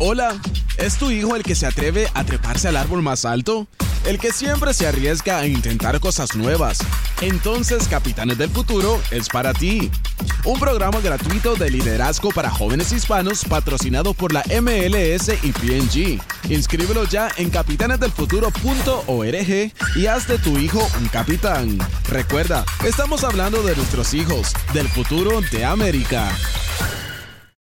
Hola, ¿es tu hijo el que se atreve a treparse al árbol más alto? El que siempre se arriesga a intentar cosas nuevas. Entonces, Capitanes del Futuro es para ti. Un programa gratuito de liderazgo para jóvenes hispanos patrocinado por la MLS y PNG. Inscríbelo ya en capitanesdelfuturo.org y haz de tu hijo un capitán. Recuerda, estamos hablando de nuestros hijos, del futuro de América.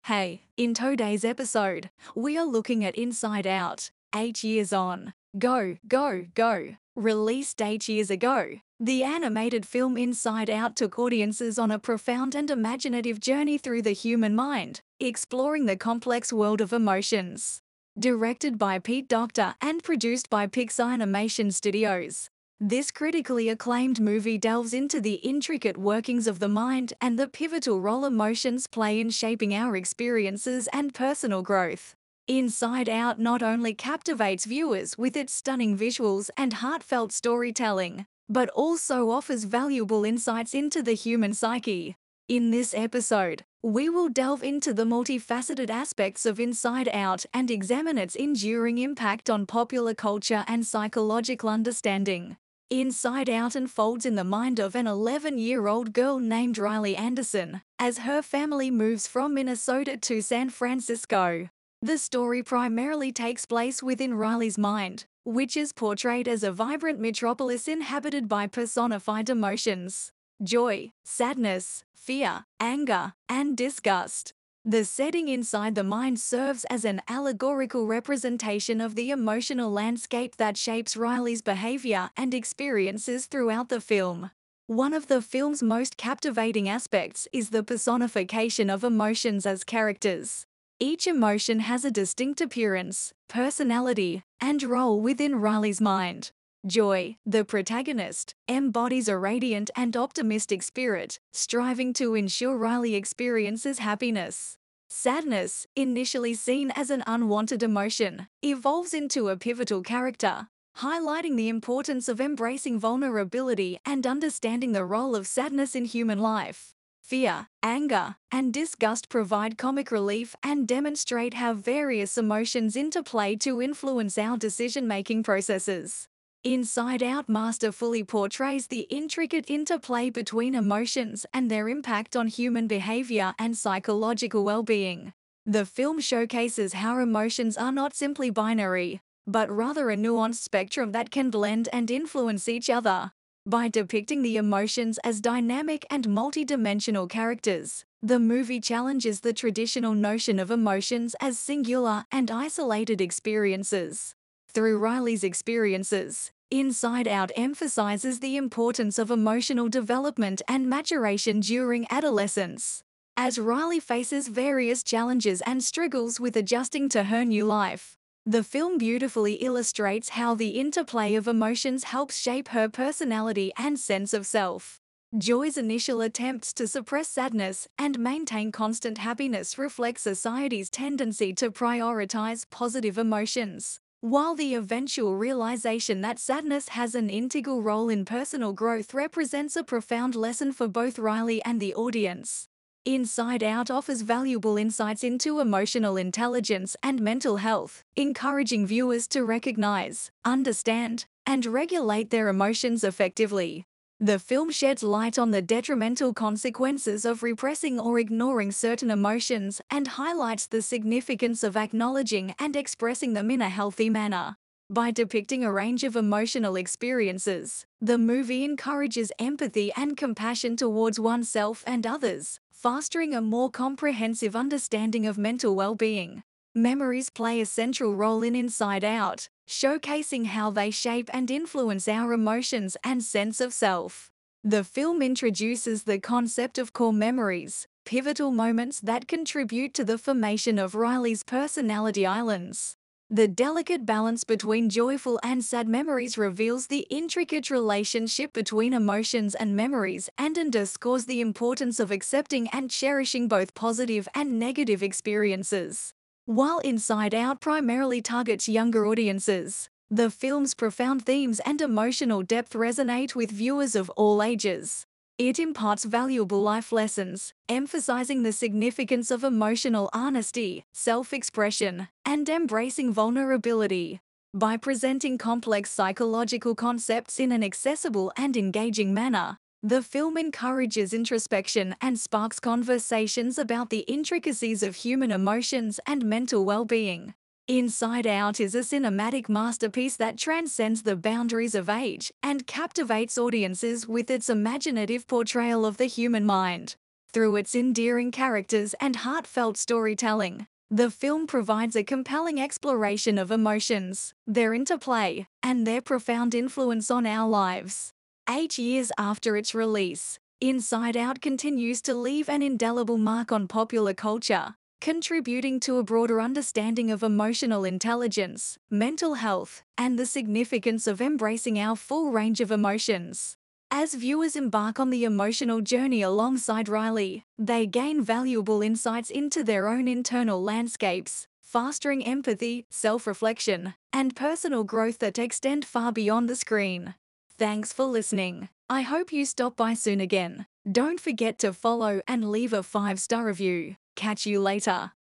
Hey, in today's episode, we are looking at Inside Out, eight years on. Go, go, go. Released eight years ago, the animated film Inside Out took audiences on a profound and imaginative journey through the human mind, exploring the complex world of emotions. Directed by Pete Docter and produced by Pixar Animation Studios. This critically acclaimed movie delves into the intricate workings of the mind and the pivotal role emotions play in shaping our experiences and personal growth. Inside Out not only captivates viewers with its stunning visuals and heartfelt storytelling, but also offers valuable insights into the human psyche. In this episode, we will delve into the multifaceted aspects of Inside Out and examine its enduring impact on popular culture and psychological understanding. Inside Out unfolds in the mind of an 11 year old girl named Riley Anderson as her family moves from Minnesota to San Francisco. The story primarily takes place within Riley's mind, which is portrayed as a vibrant metropolis inhabited by personified emotions joy, sadness, fear, anger, and disgust. The setting inside the mind serves as an allegorical representation of the emotional landscape that shapes Riley's behavior and experiences throughout the film. One of the film's most captivating aspects is the personification of emotions as characters. Each emotion has a distinct appearance, personality, and role within Riley's mind. Joy, the protagonist, embodies a radiant and optimistic spirit, striving to ensure Riley experiences happiness. Sadness, initially seen as an unwanted emotion, evolves into a pivotal character, highlighting the importance of embracing vulnerability and understanding the role of sadness in human life. Fear, anger, and disgust provide comic relief and demonstrate how various emotions interplay to influence our decision making processes. Inside Out masterfully portrays the intricate interplay between emotions and their impact on human behavior and psychological well being. The film showcases how emotions are not simply binary, but rather a nuanced spectrum that can blend and influence each other. By depicting the emotions as dynamic and multidimensional characters, the movie challenges the traditional notion of emotions as singular and isolated experiences. Through Riley's experiences, Inside Out emphasizes the importance of emotional development and maturation during adolescence. As Riley faces various challenges and struggles with adjusting to her new life, the film beautifully illustrates how the interplay of emotions helps shape her personality and sense of self. Joy's initial attempts to suppress sadness and maintain constant happiness reflect society's tendency to prioritize positive emotions. While the eventual realization that sadness has an integral role in personal growth represents a profound lesson for both Riley and the audience. Inside Out offers valuable insights into emotional intelligence and mental health, encouraging viewers to recognize, understand, and regulate their emotions effectively. The film sheds light on the detrimental consequences of repressing or ignoring certain emotions and highlights the significance of acknowledging and expressing them in a healthy manner. By depicting a range of emotional experiences, the movie encourages empathy and compassion towards oneself and others, fostering a more comprehensive understanding of mental well being. Memories play a central role in Inside Out, showcasing how they shape and influence our emotions and sense of self. The film introduces the concept of core memories, pivotal moments that contribute to the formation of Riley's personality islands. The delicate balance between joyful and sad memories reveals the intricate relationship between emotions and memories and underscores the importance of accepting and cherishing both positive and negative experiences. While Inside Out primarily targets younger audiences, the film's profound themes and emotional depth resonate with viewers of all ages. It imparts valuable life lessons, emphasizing the significance of emotional honesty, self expression, and embracing vulnerability. By presenting complex psychological concepts in an accessible and engaging manner, the film encourages introspection and sparks conversations about the intricacies of human emotions and mental well being. Inside Out is a cinematic masterpiece that transcends the boundaries of age and captivates audiences with its imaginative portrayal of the human mind. Through its endearing characters and heartfelt storytelling, the film provides a compelling exploration of emotions, their interplay, and their profound influence on our lives. Eight years after its release, Inside Out continues to leave an indelible mark on popular culture, contributing to a broader understanding of emotional intelligence, mental health, and the significance of embracing our full range of emotions. As viewers embark on the emotional journey alongside Riley, they gain valuable insights into their own internal landscapes, fostering empathy, self reflection, and personal growth that extend far beyond the screen. Thanks for listening. I hope you stop by soon again. Don't forget to follow and leave a five star review. Catch you later.